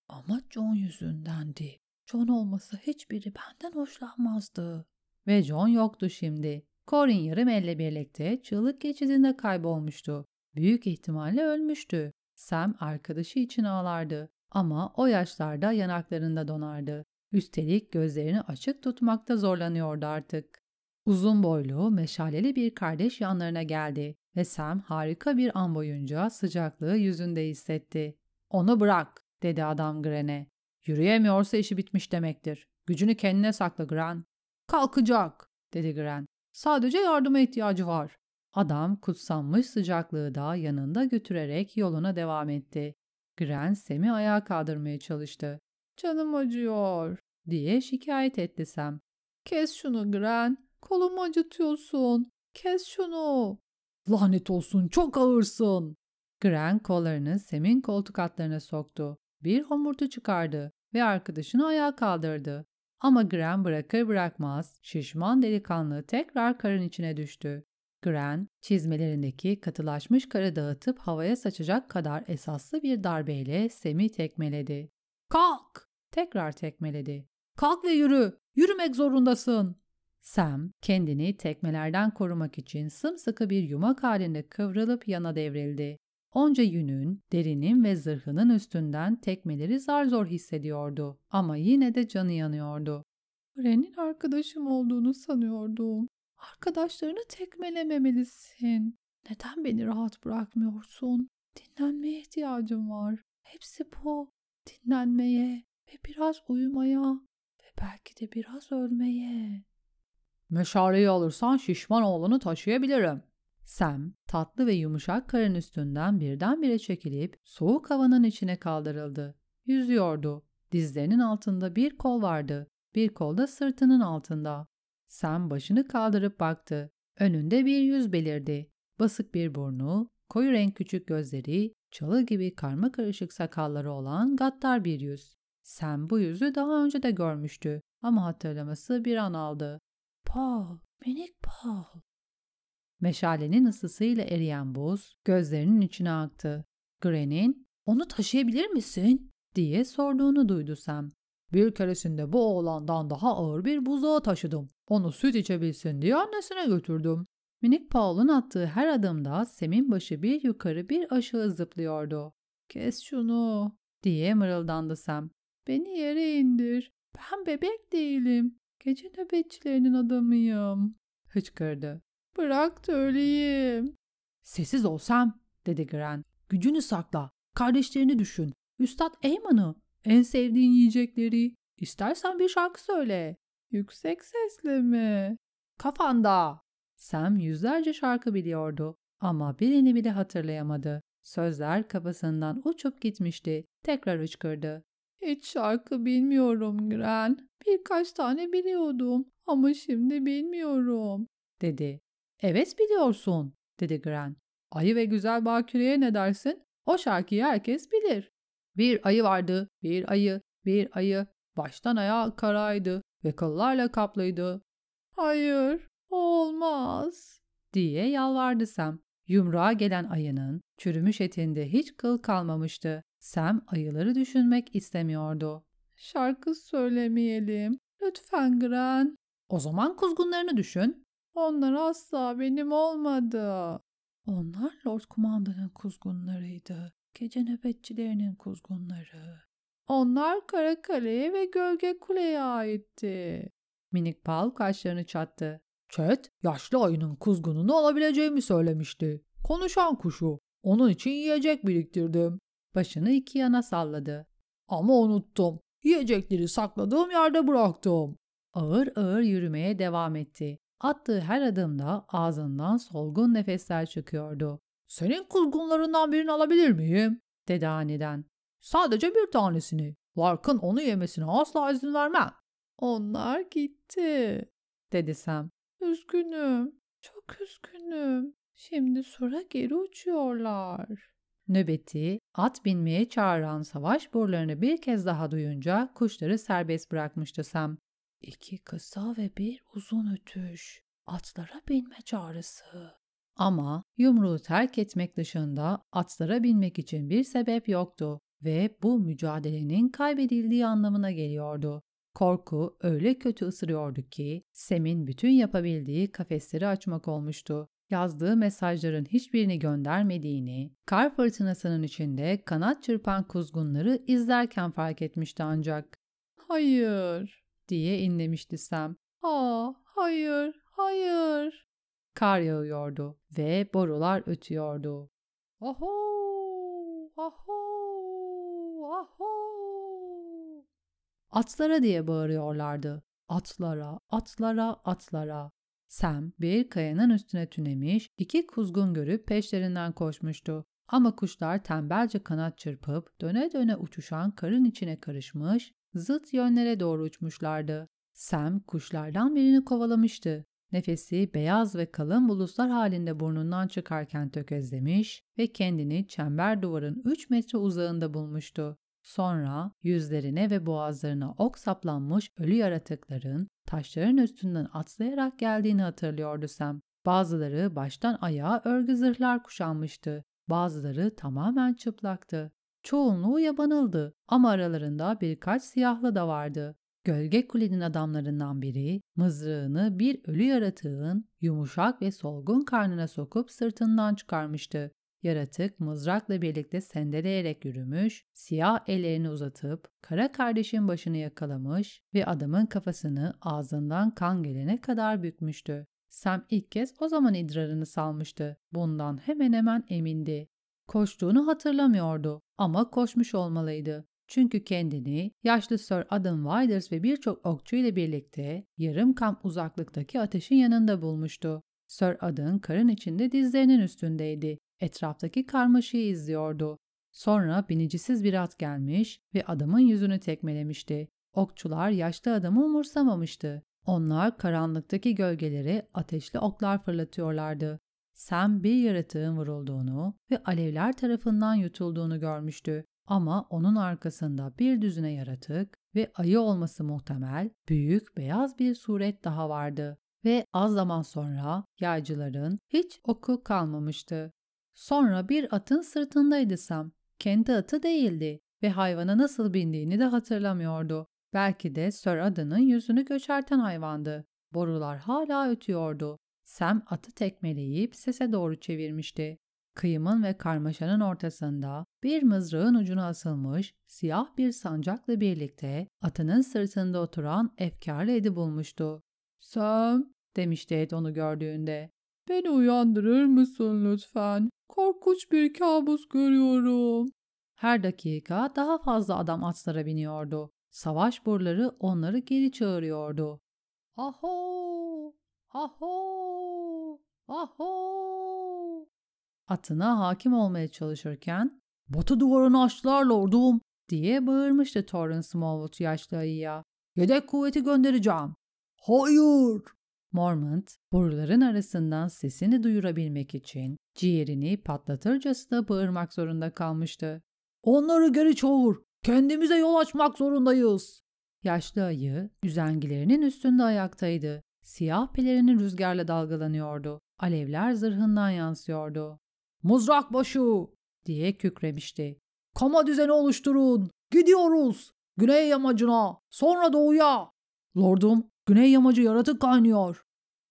Ama John yüzündendi. John olmasa hiçbiri benden hoşlanmazdı. Ve John yoktu şimdi. Corin yarım elle birlikte çığlık geçidinde kaybolmuştu. Büyük ihtimalle ölmüştü. Sam arkadaşı için ağlardı. Ama o yaşlarda yanaklarında donardı. Üstelik gözlerini açık tutmakta zorlanıyordu artık. Uzun boylu, meşaleli bir kardeş yanlarına geldi ve Sam harika bir an boyunca sıcaklığı yüzünde hissetti. ''Onu bırak.'' dedi adam Gren'e. ''Yürüyemiyorsa işi bitmiş demektir. Gücünü kendine sakla Gren.'' ''Kalkacak.'' dedi Gren. ''Sadece yardıma ihtiyacı var.'' Adam kutsanmış sıcaklığı da yanında götürerek yoluna devam etti. Gren Sam'i ayağa kaldırmaya çalıştı. ''Canım acıyor.'' diye şikayet etti Sam. ''Kes şunu Gren. Kolumu acıtıyorsun. Kes şunu. Lanet olsun çok ağırsın. Gren kollarını Sem'in koltuk altlarına soktu. Bir homurtu çıkardı ve arkadaşını ayağa kaldırdı. Ama Gren bırakır bırakmaz şişman delikanlı tekrar karın içine düştü. Gren, çizmelerindeki katılaşmış karı dağıtıp havaya saçacak kadar esaslı bir darbeyle Sem'i tekmeledi. Kalk! Tekrar tekmeledi. Kalk ve yürü! Yürümek zorundasın! Sam kendini tekmelerden korumak için sımsıkı bir yumak halinde kıvrılıp yana devrildi. Onca yünün, derinin ve zırhının üstünden tekmeleri zar zor hissediyordu ama yine de canı yanıyordu. Ren'in arkadaşım olduğunu sanıyordum. Arkadaşlarını tekmelememelisin. Neden beni rahat bırakmıyorsun? Dinlenmeye ihtiyacım var. Hepsi bu. Dinlenmeye ve biraz uyumaya ve belki de biraz ölmeye. Meşaleyi alırsan şişman oğlunu taşıyabilirim. Sam, tatlı ve yumuşak karın üstünden birdenbire çekilip soğuk havanın içine kaldırıldı. Yüzüyordu. Dizlerinin altında bir kol vardı. Bir kol da sırtının altında. Sam başını kaldırıp baktı. Önünde bir yüz belirdi. basık bir burnu, koyu renk küçük gözleri, çalı gibi karma karışık sakalları olan gattar bir yüz. Sam bu yüzü daha önce de görmüştü ama hatırlaması bir an aldı. Paul, minik Paul. Meşalenin ısısıyla eriyen buz gözlerinin içine aktı. Gren'in onu taşıyabilir misin diye sorduğunu duydu Sam. Bir keresinde bu oğlandan daha ağır bir buzağı taşıdım. Onu süt içebilsin diye annesine götürdüm. Minik Paul'un attığı her adımda Sam'in başı bir yukarı bir aşağı zıplıyordu. Kes şunu diye mırıldandı Sam. Beni yere indir. Ben bebek değilim. Gece nöbetçilerinin adamıyım. Hıçkırdı. Bırak da. Sessiz ol Sam dedi Gren. Gücünü sakla. Kardeşlerini düşün. Üstad Eyman'ı. En sevdiğin yiyecekleri. İstersen bir şarkı söyle. Yüksek sesle mi? Kafanda. Sam yüzlerce şarkı biliyordu ama birini bile hatırlayamadı. Sözler kafasından uçup gitmişti. Tekrar hıçkırdı. Hiç şarkı bilmiyorum Gren. Birkaç tane biliyordum ama şimdi bilmiyorum, dedi. Evet biliyorsun, dedi Gren. Ayı ve güzel bakireye ne dersin? O şarkıyı herkes bilir. Bir ayı vardı, bir ayı, bir ayı. Baştan ayağa karaydı ve kıllarla kaplıydı. Hayır, olmaz, diye yalvardı Sam. Yumruğa gelen ayının çürümüş etinde hiç kıl kalmamıştı. Sam ayıları düşünmek istemiyordu. Şarkı söylemeyelim. Lütfen Gren. O zaman kuzgunlarını düşün. Onlar asla benim olmadı. Onlar Lord Kumandan'ın kuzgunlarıydı. Gece nöbetçilerinin kuzgunları. Onlar Karakale'ye ve Gölge Kule'ye aitti. Minik Pal kaşlarını çattı. Chet, yaşlı ayının kuzgununu alabileceğimi söylemişti. Konuşan kuşu. Onun için yiyecek biriktirdim. Başını iki yana salladı. Ama unuttum. Yiyecekleri sakladığım yerde bıraktım. Ağır ağır yürümeye devam etti. Attığı her adımda ağzından solgun nefesler çıkıyordu. Senin kuzgunlarından birini alabilir miyim? dedi aniden. Sadece bir tanesini. Lark'ın onu yemesine asla izin vermem. Onlar gitti, dedi Sam. Üzgünüm, çok üzgünüm. Şimdi sonra geri uçuyorlar. Nöbeti, at binmeye çağıran savaş borularını bir kez daha duyunca kuşları serbest bırakmıştı Sam. İki kısa ve bir uzun ötüş. Atlara binme çağrısı. Ama yumruğu terk etmek dışında atlara binmek için bir sebep yoktu ve bu mücadelenin kaybedildiği anlamına geliyordu. Korku öyle kötü ısırıyordu ki Sem'in bütün yapabildiği kafesleri açmak olmuştu. Yazdığı mesajların hiçbirini göndermediğini, kar fırtınasının içinde kanat çırpan kuzgunları izlerken fark etmişti ancak. Hayır diye inlemişti Sam. Aa, hayır, hayır. Kar yağıyordu ve borular ötüyordu. Aho, aho, aho. Atlara diye bağırıyorlardı. Atlara, atlara, atlara. Sam bir kayanın üstüne tünemiş, iki kuzgun görüp peşlerinden koşmuştu. Ama kuşlar tembelce kanat çırpıp döne döne uçuşan karın içine karışmış, zıt yönlere doğru uçmuşlardı. Sam kuşlardan birini kovalamıştı. Nefesi beyaz ve kalın bulutlar halinde burnundan çıkarken tökezlemiş ve kendini çember duvarın 3 metre uzağında bulmuştu. Sonra yüzlerine ve boğazlarına ok saplanmış ölü yaratıkların taşların üstünden atlayarak geldiğini hatırlıyordu Sam. Bazıları baştan ayağa örgü zırhlar kuşanmıştı. Bazıları tamamen çıplaktı. Çoğunluğu yabanıldı ama aralarında birkaç siyahlı da vardı. Gölge kulenin adamlarından biri mızrağını bir ölü yaratığın yumuşak ve solgun karnına sokup sırtından çıkarmıştı. Yaratık mızrakla birlikte sendeleyerek yürümüş, siyah ellerini uzatıp kara kardeşin başını yakalamış ve adamın kafasını ağzından kan gelene kadar bükmüştü. Sam ilk kez o zaman idrarını salmıştı. Bundan hemen hemen emindi. Koştuğunu hatırlamıyordu ama koşmuş olmalıydı. Çünkü kendini yaşlı Sir Adam Widers ve birçok okçu ile birlikte yarım kamp uzaklıktaki ateşin yanında bulmuştu. Sir Adam karın içinde dizlerinin üstündeydi. Etraftaki karmaşayı izliyordu. Sonra binicisiz bir at gelmiş ve adamın yüzünü tekmelemişti. Okçular yaşlı adamı umursamamıştı. Onlar karanlıktaki gölgelere ateşli oklar fırlatıyorlardı. Sam bir yaratığın vurulduğunu ve alevler tarafından yutulduğunu görmüştü. Ama onun arkasında bir düzine yaratık ve ayı olması muhtemel büyük beyaz bir suret daha vardı. Ve az zaman sonra yaycıların hiç oku kalmamıştı. Sonra bir atın sırtındaydı Sam. Kendi atı değildi ve hayvana nasıl bindiğini de hatırlamıyordu. Belki de Sir adının yüzünü göçerten hayvandı. Borular hala ötüyordu. Sam atı tekmeleyip sese doğru çevirmişti. Kıyımın ve karmaşanın ortasında bir mızrağın ucuna asılmış siyah bir sancakla birlikte atının sırtında oturan efkarlı Ed'i bulmuştu. Sam, demişti Ed onu gördüğünde. Beni uyandırır mısın lütfen? Korkunç bir kabus görüyorum. Her dakika daha fazla adam atlara biniyordu. Savaş boruları onları geri çağırıyordu. Aho! Aho! Aho! Atına hakim olmaya çalışırken ''Batı duvarını açtılar lordum!'' diye bağırmıştı Torrance Smallwood yaşlı ayıya. ''Yedek kuvveti göndereceğim.'' ''Hayır!'' Mormont, boruların arasından sesini duyurabilmek için ciğerini patlatırcasına bağırmak zorunda kalmıştı. ''Onları geri çağır! Kendimize yol açmak zorundayız!'' Yaşlı ayı üzengilerinin üstünde ayaktaydı. Siyah pelerini rüzgarla dalgalanıyordu. Alevler zırhından yansıyordu. ''Mızrak başı!'' diye kükremişti. ''Kama düzeni oluşturun! Gidiyoruz! Güney yamacına, sonra doğuya!'' ''Lordum, güney yamacı yaratık kaynıyor!''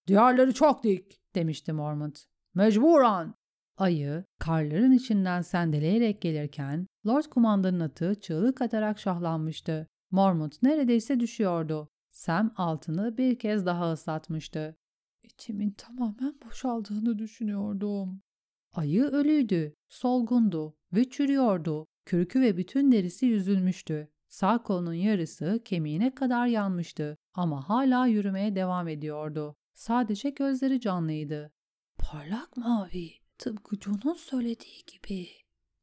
''Diğerleri çok dik!'' demişti Mormont. ''Mecburen!'' Ayı, karların içinden sendeleyerek gelirken Lord Kumandanın atı çığlık atarak şahlanmıştı. Mormont neredeyse düşüyordu. Sam altını bir kez daha ıslatmıştı. İçimin tamamen boşaldığını düşünüyordum. Ayı ölüydü, solgundu ve çürüyordu. Kürkü ve bütün derisi yüzülmüştü. Sağ kolunun yarısı kemiğine kadar yanmıştı ama hala yürümeye devam ediyordu. Sadece gözleri canlıydı. Parlak mavi, tıpkı John'un söylediği gibi.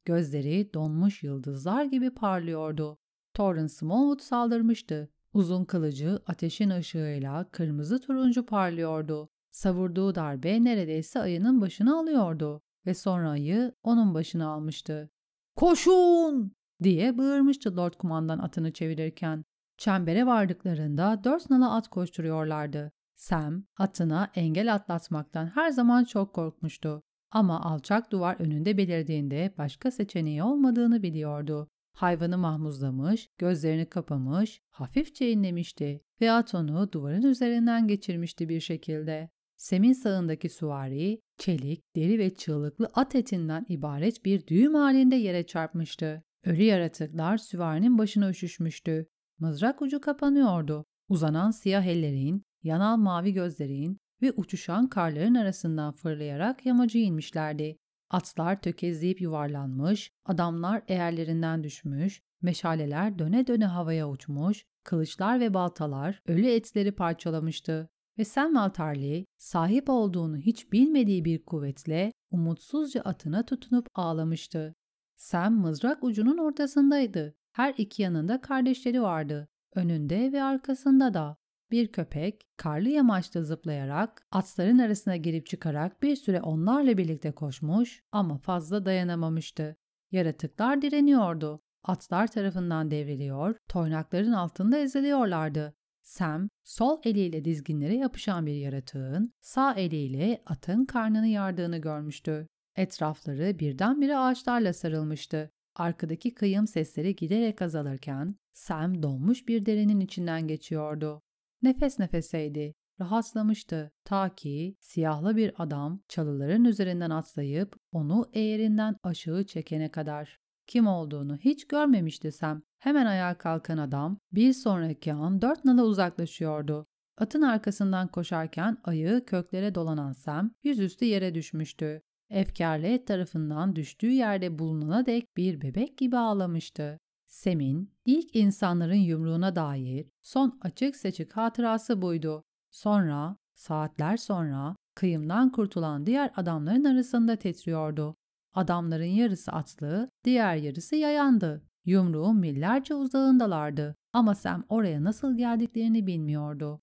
Gözleri donmuş yıldızlar gibi parlıyordu. Torrance Smallwood saldırmıştı. Uzun kılıcı ateşin ışığıyla kırmızı turuncu parlıyordu. Savurduğu darbe neredeyse ayının başını alıyordu ve sonra ayı onun başını almıştı. Koşun! diye bağırmıştı Lord Kumandan atını çevirirken. Çembere vardıklarında dört nala at koşturuyorlardı. Sam atına engel atlatmaktan her zaman çok korkmuştu. Ama alçak duvar önünde belirdiğinde başka seçeneği olmadığını biliyordu. Hayvanı mahmuzlamış, gözlerini kapamış, hafifçe inlemişti ve at onu duvarın üzerinden geçirmişti bir şekilde. Sem'in sağındaki suvari, çelik, deri ve çığlıklı at etinden ibaret bir düğüm halinde yere çarpmıştı. Ölü yaratıklar süvarinin başına üşüşmüştü. Mızrak ucu kapanıyordu. Uzanan siyah ellerin, yanal mavi gözlerin ve uçuşan karların arasından fırlayarak yamacı inmişlerdi. Atlar tökezleyip yuvarlanmış, adamlar eğerlerinden düşmüş, meşaleler döne döne havaya uçmuş, kılıçlar ve baltalar ölü etleri parçalamıştı. Ve Samuel Tarly sahip olduğunu hiç bilmediği bir kuvvetle umutsuzca atına tutunup ağlamıştı. Sam mızrak ucunun ortasındaydı. Her iki yanında kardeşleri vardı. Önünde ve arkasında da. Bir köpek karlı yamaçta zıplayarak atların arasına girip çıkarak bir süre onlarla birlikte koşmuş ama fazla dayanamamıştı. Yaratıklar direniyordu. Atlar tarafından devriliyor, toynakların altında eziliyorlardı. Sam, sol eliyle dizginlere yapışan bir yaratığın sağ eliyle atın karnını yardığını görmüştü. Etrafları birdenbire ağaçlarla sarılmıştı. Arkadaki kıyım sesleri giderek azalırken Sam donmuş bir derinin içinden geçiyordu. Nefes nefeseydi. Rahatlamıştı ta ki siyahlı bir adam çalıların üzerinden atlayıp onu eğerinden aşağı çekene kadar. Kim olduğunu hiç görmemişti Sam. Hemen ayağa kalkan adam bir sonraki an dört nala uzaklaşıyordu. Atın arkasından koşarken ayağı köklere dolanan Sam yüzüstü yere düşmüştü. Efkarlı tarafından düştüğü yerde bulunana dek bir bebek gibi ağlamıştı. Sem'in ilk insanların yumruğuna dair son açık seçik hatırası buydu. Sonra, saatler sonra kıyımdan kurtulan diğer adamların arasında titriyordu. Adamların yarısı atlı, diğer yarısı yayandı. Yumruğun millerce uzağındalardı ama Sam oraya nasıl geldiklerini bilmiyordu.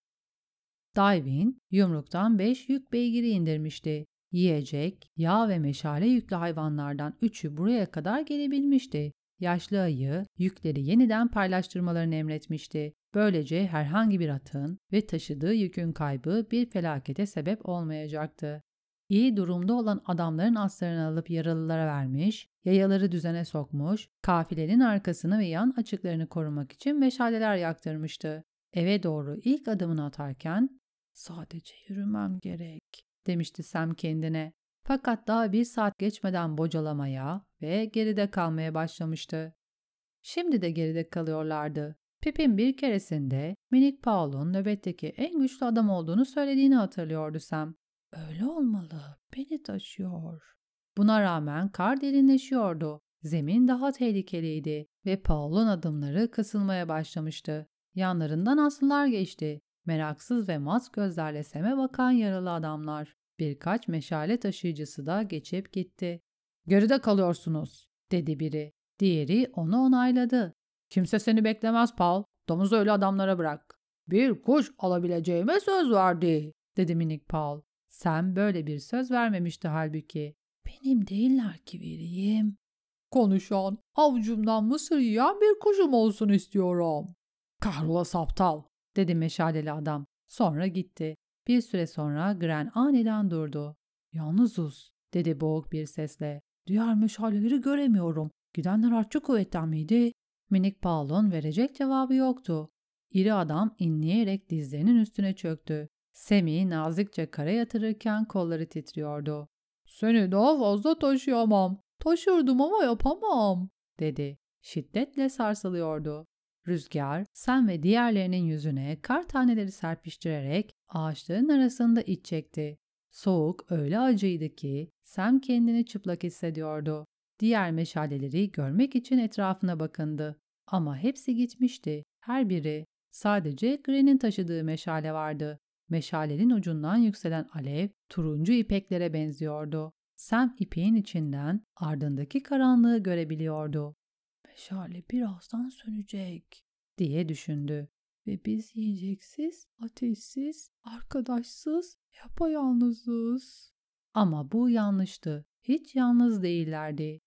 Divin, yumruktan beş yük beygiri indirmişti. Yiyecek, yağ ve meşale yüklü hayvanlardan üçü buraya kadar gelebilmişti. Yaşlı ayı yükleri yeniden paylaştırmalarını emretmişti. Böylece herhangi bir atın ve taşıdığı yükün kaybı bir felakete sebep olmayacaktı. İyi durumda olan adamların aslarını alıp yaralılara vermiş, yayaları düzene sokmuş, kafilenin arkasını ve yan açıklarını korumak için meşaleler yaktırmıştı. Eve doğru ilk adımını atarken sadece yürümem gerek demişti Sam kendine. Fakat daha bir saat geçmeden bocalamaya ve geride kalmaya başlamıştı. Şimdi de geride kalıyorlardı. Pip'in bir keresinde minik Paul'un nöbetteki en güçlü adam olduğunu söylediğini hatırlıyordu Sam. Öyle olmalı, beni taşıyor. Buna rağmen kar derinleşiyordu. Zemin daha tehlikeliydi ve Paul'un adımları kısılmaya başlamıştı. Yanlarından aslılar geçti. Meraksız ve mat gözlerle Sem'e bakan yaralı adamlar. Birkaç meşale taşıyıcısı da geçip gitti. Geride kalıyorsunuz, dedi biri. Diğeri onu onayladı. Kimse seni beklemez Paul. Domuzu öyle adamlara bırak. Bir kuş alabileceğime söz verdi, dedi minik Paul. Sam böyle bir söz vermemişti halbuki. Benim değiller ki vereyim. Konuşan, avucumdan mısır yiyen bir kuşum olsun istiyorum. Kahrolası aptal, dedi meşaleli adam. Sonra gitti. Bir süre sonra Gren aniden durdu. Yalnızız, dedi boğuk bir sesle. Diğer meşaleleri göremiyorum. Gidenler artçı kuvvetten miydi? Minik Paul'un verecek cevabı yoktu. İri adam inleyerek dizlerinin üstüne çöktü. Semi nazikçe kara yatırırken kolları titriyordu. Seni daha fazla taşıyamam. Taşırdım ama yapamam, dedi. Şiddetle sarsılıyordu. Rüzgar, sen ve diğerlerinin yüzüne kar taneleri serpiştirerek ağaçların arasında iç çekti. Soğuk öyle acıydı ki Sam kendini çıplak hissediyordu. Diğer meşaleleri görmek için etrafına bakındı. Ama hepsi gitmişti. Her biri. Sadece Gren'in taşıdığı meşale vardı. Meşalenin ucundan yükselen alev turuncu ipeklere benziyordu. Sam ipeğin içinden ardındaki karanlığı görebiliyordu. Meşale birazdan sönecek diye düşündü. Ve biz yiyeceksiz, ateşsiz, arkadaşsız, yapayalnızız. Ama bu yanlıştı. Hiç yalnız değillerdi.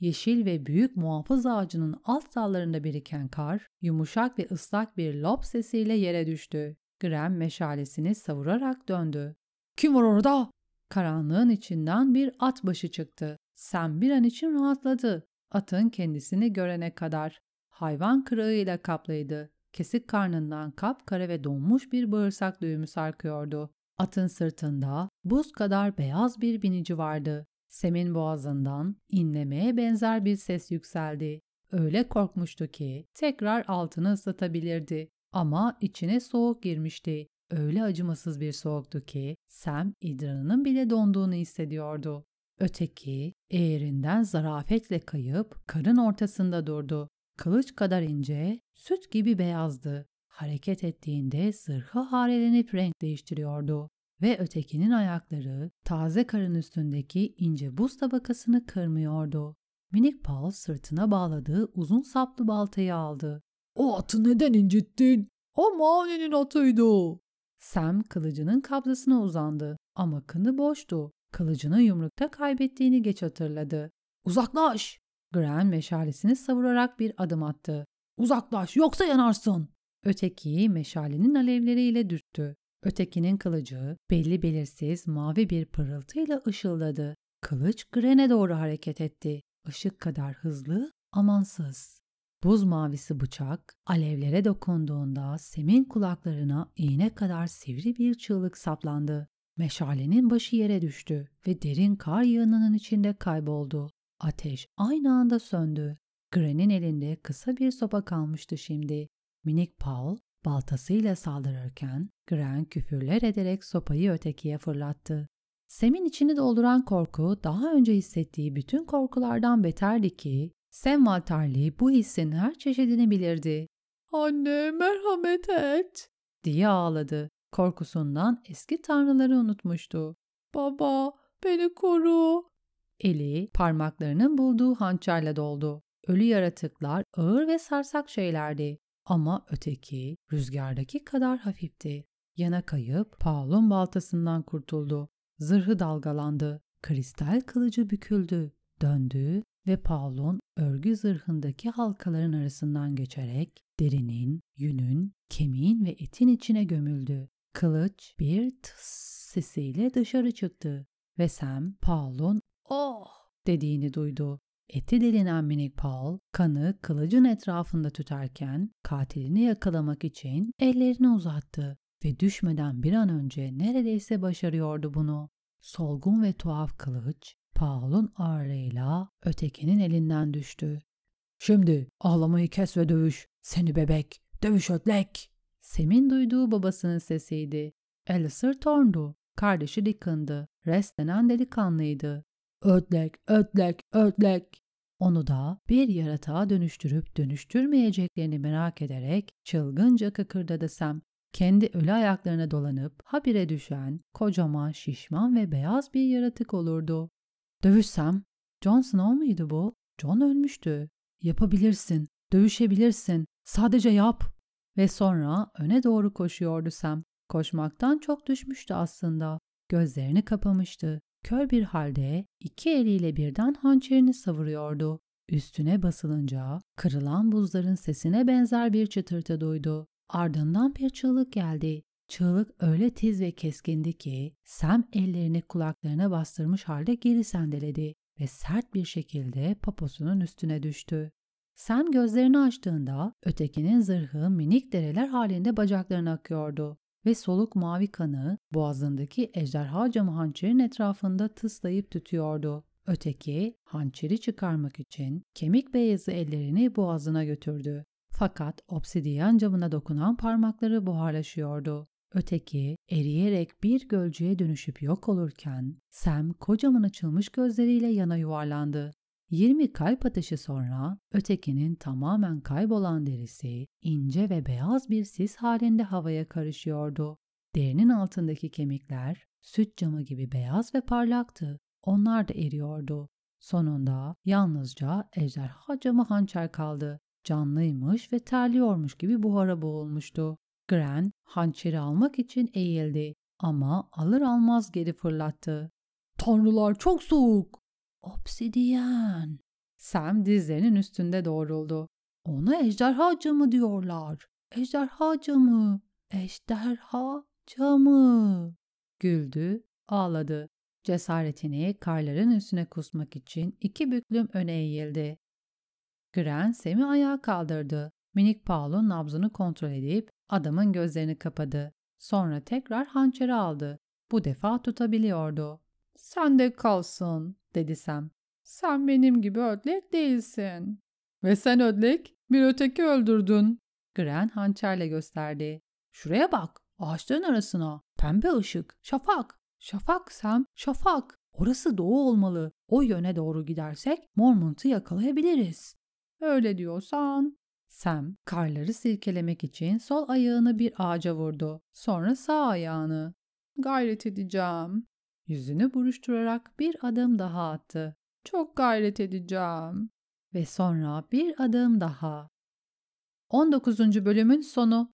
Yeşil ve büyük muhafız ağacının alt dallarında biriken kar, yumuşak ve ıslak bir lop sesiyle yere düştü. Graham meşalesini savurarak döndü. ''Kim var orada?'' Karanlığın içinden bir at başı çıktı. Sam bir an için rahatladı. Atın kendisini görene kadar. Hayvan kırığıyla kaplıydı. Kesik karnından kapkara ve donmuş bir bağırsak düğümü sarkıyordu. Atın sırtında buz kadar beyaz bir binici vardı. Sem'in boğazından inlemeye benzer bir ses yükseldi. Öyle korkmuştu ki tekrar altını ıslatabilirdi. Ama içine soğuk girmişti. Öyle acımasız bir soğuktu ki Sam idrarının bile donduğunu hissediyordu. Öteki eğerinden zarafetle kayıp karın ortasında durdu. Kılıç kadar ince, süt gibi beyazdı. Hareket ettiğinde zırhı harelenip renk değiştiriyordu ve ötekinin ayakları taze karın üstündeki ince buz tabakasını kırmıyordu. Minik Paul sırtına bağladığı uzun saplı baltayı aldı. O atı neden incittin? O Mavne'nin atıydı. Sam kılıcının kabzasına uzandı ama kını boştu. Kılıcını yumrukta kaybettiğini geç hatırladı. Uzaklaş! Graham meşalesini savurarak bir adım attı. Uzaklaş yoksa yanarsın. Ötekiyi meşalenin alevleriyle dürttü. Ötekinin kılıcı belli belirsiz mavi bir pırıltıyla ışıldadı. Kılıç Gren'e doğru hareket etti. Işık kadar hızlı, amansız. Buz mavisi bıçak alevlere dokunduğunda Sem'in kulaklarına iğne kadar sivri bir çığlık saplandı. Meşalenin başı yere düştü ve derin kar yığınının içinde kayboldu. Ateş aynı anda söndü. Gren'in elinde kısa bir sopa kalmıştı şimdi. Minik Paul baltasıyla saldırırken Gren küfürler ederek sopayı ötekiye fırlattı. Sem'in içini dolduran korku daha önce hissettiği bütün korkulardan beterdi ki Sam Walterly bu hissin her çeşidini bilirdi. ''Anne merhamet et!'' diye ağladı. Korkusundan eski tanrıları unutmuştu. ''Baba beni koru!'' Eli parmaklarının bulduğu hançerle doldu. Ölü yaratıklar ağır ve sarsak şeylerdi. Ama öteki rüzgardaki kadar hafifti. Yana kayıp Paul'un baltasından kurtuldu. Zırhı dalgalandı. Kristal kılıcı büküldü, döndü ve Paul'un örgü zırhındaki halkaların arasından geçerek derinin, yünün, kemiğin ve etin içine gömüldü. Kılıç bir tıs sesiyle dışarı çıktı ve Sam Paul'un oh dediğini duydu. Eti delinen minik Paul kanı kılıcın etrafında tutarken katilini yakalamak için ellerini uzattı ve düşmeden bir an önce neredeyse başarıyordu bunu. Solgun ve tuhaf kılıç Paul'un ağırlığıyla ötekinin elinden düştü. Şimdi ağlamayı kes ve dövüş. Seni bebek. Dövüş ötlek. Sem'in duyduğu babasının sesiydi. Alistair Thorne'du. Kardeşi Dickon'dı. Rest denen delikanlıydı. Ötlek, ötlek, ötlek. Onu da bir yaratığa dönüştürüp dönüştürmeyeceklerini merak ederek çılgınca kıkırdadı Sam. Kendi ölü ayaklarına dolanıp habire düşen, kocaman, şişman ve beyaz bir yaratık olurdu. Dövüşsem, Jon Snow muydu bu? Jon ölmüştü. Yapabilirsin, dövüşebilirsin, sadece yap. Ve sonra öne doğru koşuyordu Sam. Koşmaktan çok düşmüştü aslında. Gözlerini kapamıştı. Kör bir halde iki eliyle birden hançerini savuruyordu. Üstüne basılınca kırılan buzların sesine benzer bir çıtırtı duydu. Ardından bir çığlık geldi. Çığlık öyle tiz ve keskindi ki Sam ellerini kulaklarına bastırmış halde geri sendeledi ve sert bir şekilde poposunun üstüne düştü. Sam gözlerini açtığında ötekinin zırhı minik dereler halinde bacaklarına akıyordu ve soluk mavi kanı boğazındaki ejderha camı hançerin etrafında tıslayıp tütüyordu. Öteki hançeri çıkarmak için kemik beyazı ellerini boğazına götürdü. Fakat obsidiyen camına dokunan parmakları buharlaşıyordu. Öteki eriyerek bir gölcüye dönüşüp yok olurken Sam kocaman açılmış gözleriyle yana yuvarlandı. 20 kalp atışı sonra ötekinin tamamen kaybolan derisi ince ve beyaz bir sis halinde havaya karışıyordu. Derinin altındaki kemikler süt camı gibi beyaz ve parlaktı. Onlar da eriyordu. Sonunda yalnızca ejderha camı hançer kaldı. Canlıymış ve terliyormuş gibi buhara boğulmuştu. Gren hançeri almak için eğildi ama alır almaz geri fırlattı. Tanrılar çok soğuk. Obsidiyen. Sam dizlerinin üstünde doğruldu. Ona ejderha camı diyorlar. Ejderha camı. Ejderha camı. Güldü, ağladı. Cesaretini karların üstüne kusmak için iki büklüm öne eğildi. Gren Sam'i ayağa kaldırdı. Minik Paul'un nabzını kontrol edip adamın gözlerini kapadı. Sonra tekrar hançeri aldı. Bu defa tutabiliyordu. Sen de kalsın, dedi Sam. Sen benim gibi ödlek değilsin. Ve sen ödlek, bir öteki öldürdün. Gren hançerle gösterdi. Şuraya bak, ağaçların arasına. Pembe ışık, şafak. Şafak Sam, şafak. Orası doğu olmalı. O yöne doğru gidersek Mormont'u yakalayabiliriz. Öyle diyorsan. Sam karları silkelemek için sol ayağını bir ağaca vurdu. Sonra sağ ayağını. Gayret edeceğim. Yüzünü buruşturarak bir adım daha attı. Çok gayret edeceğim. Ve sonra bir adım daha. 19. bölümün sonu.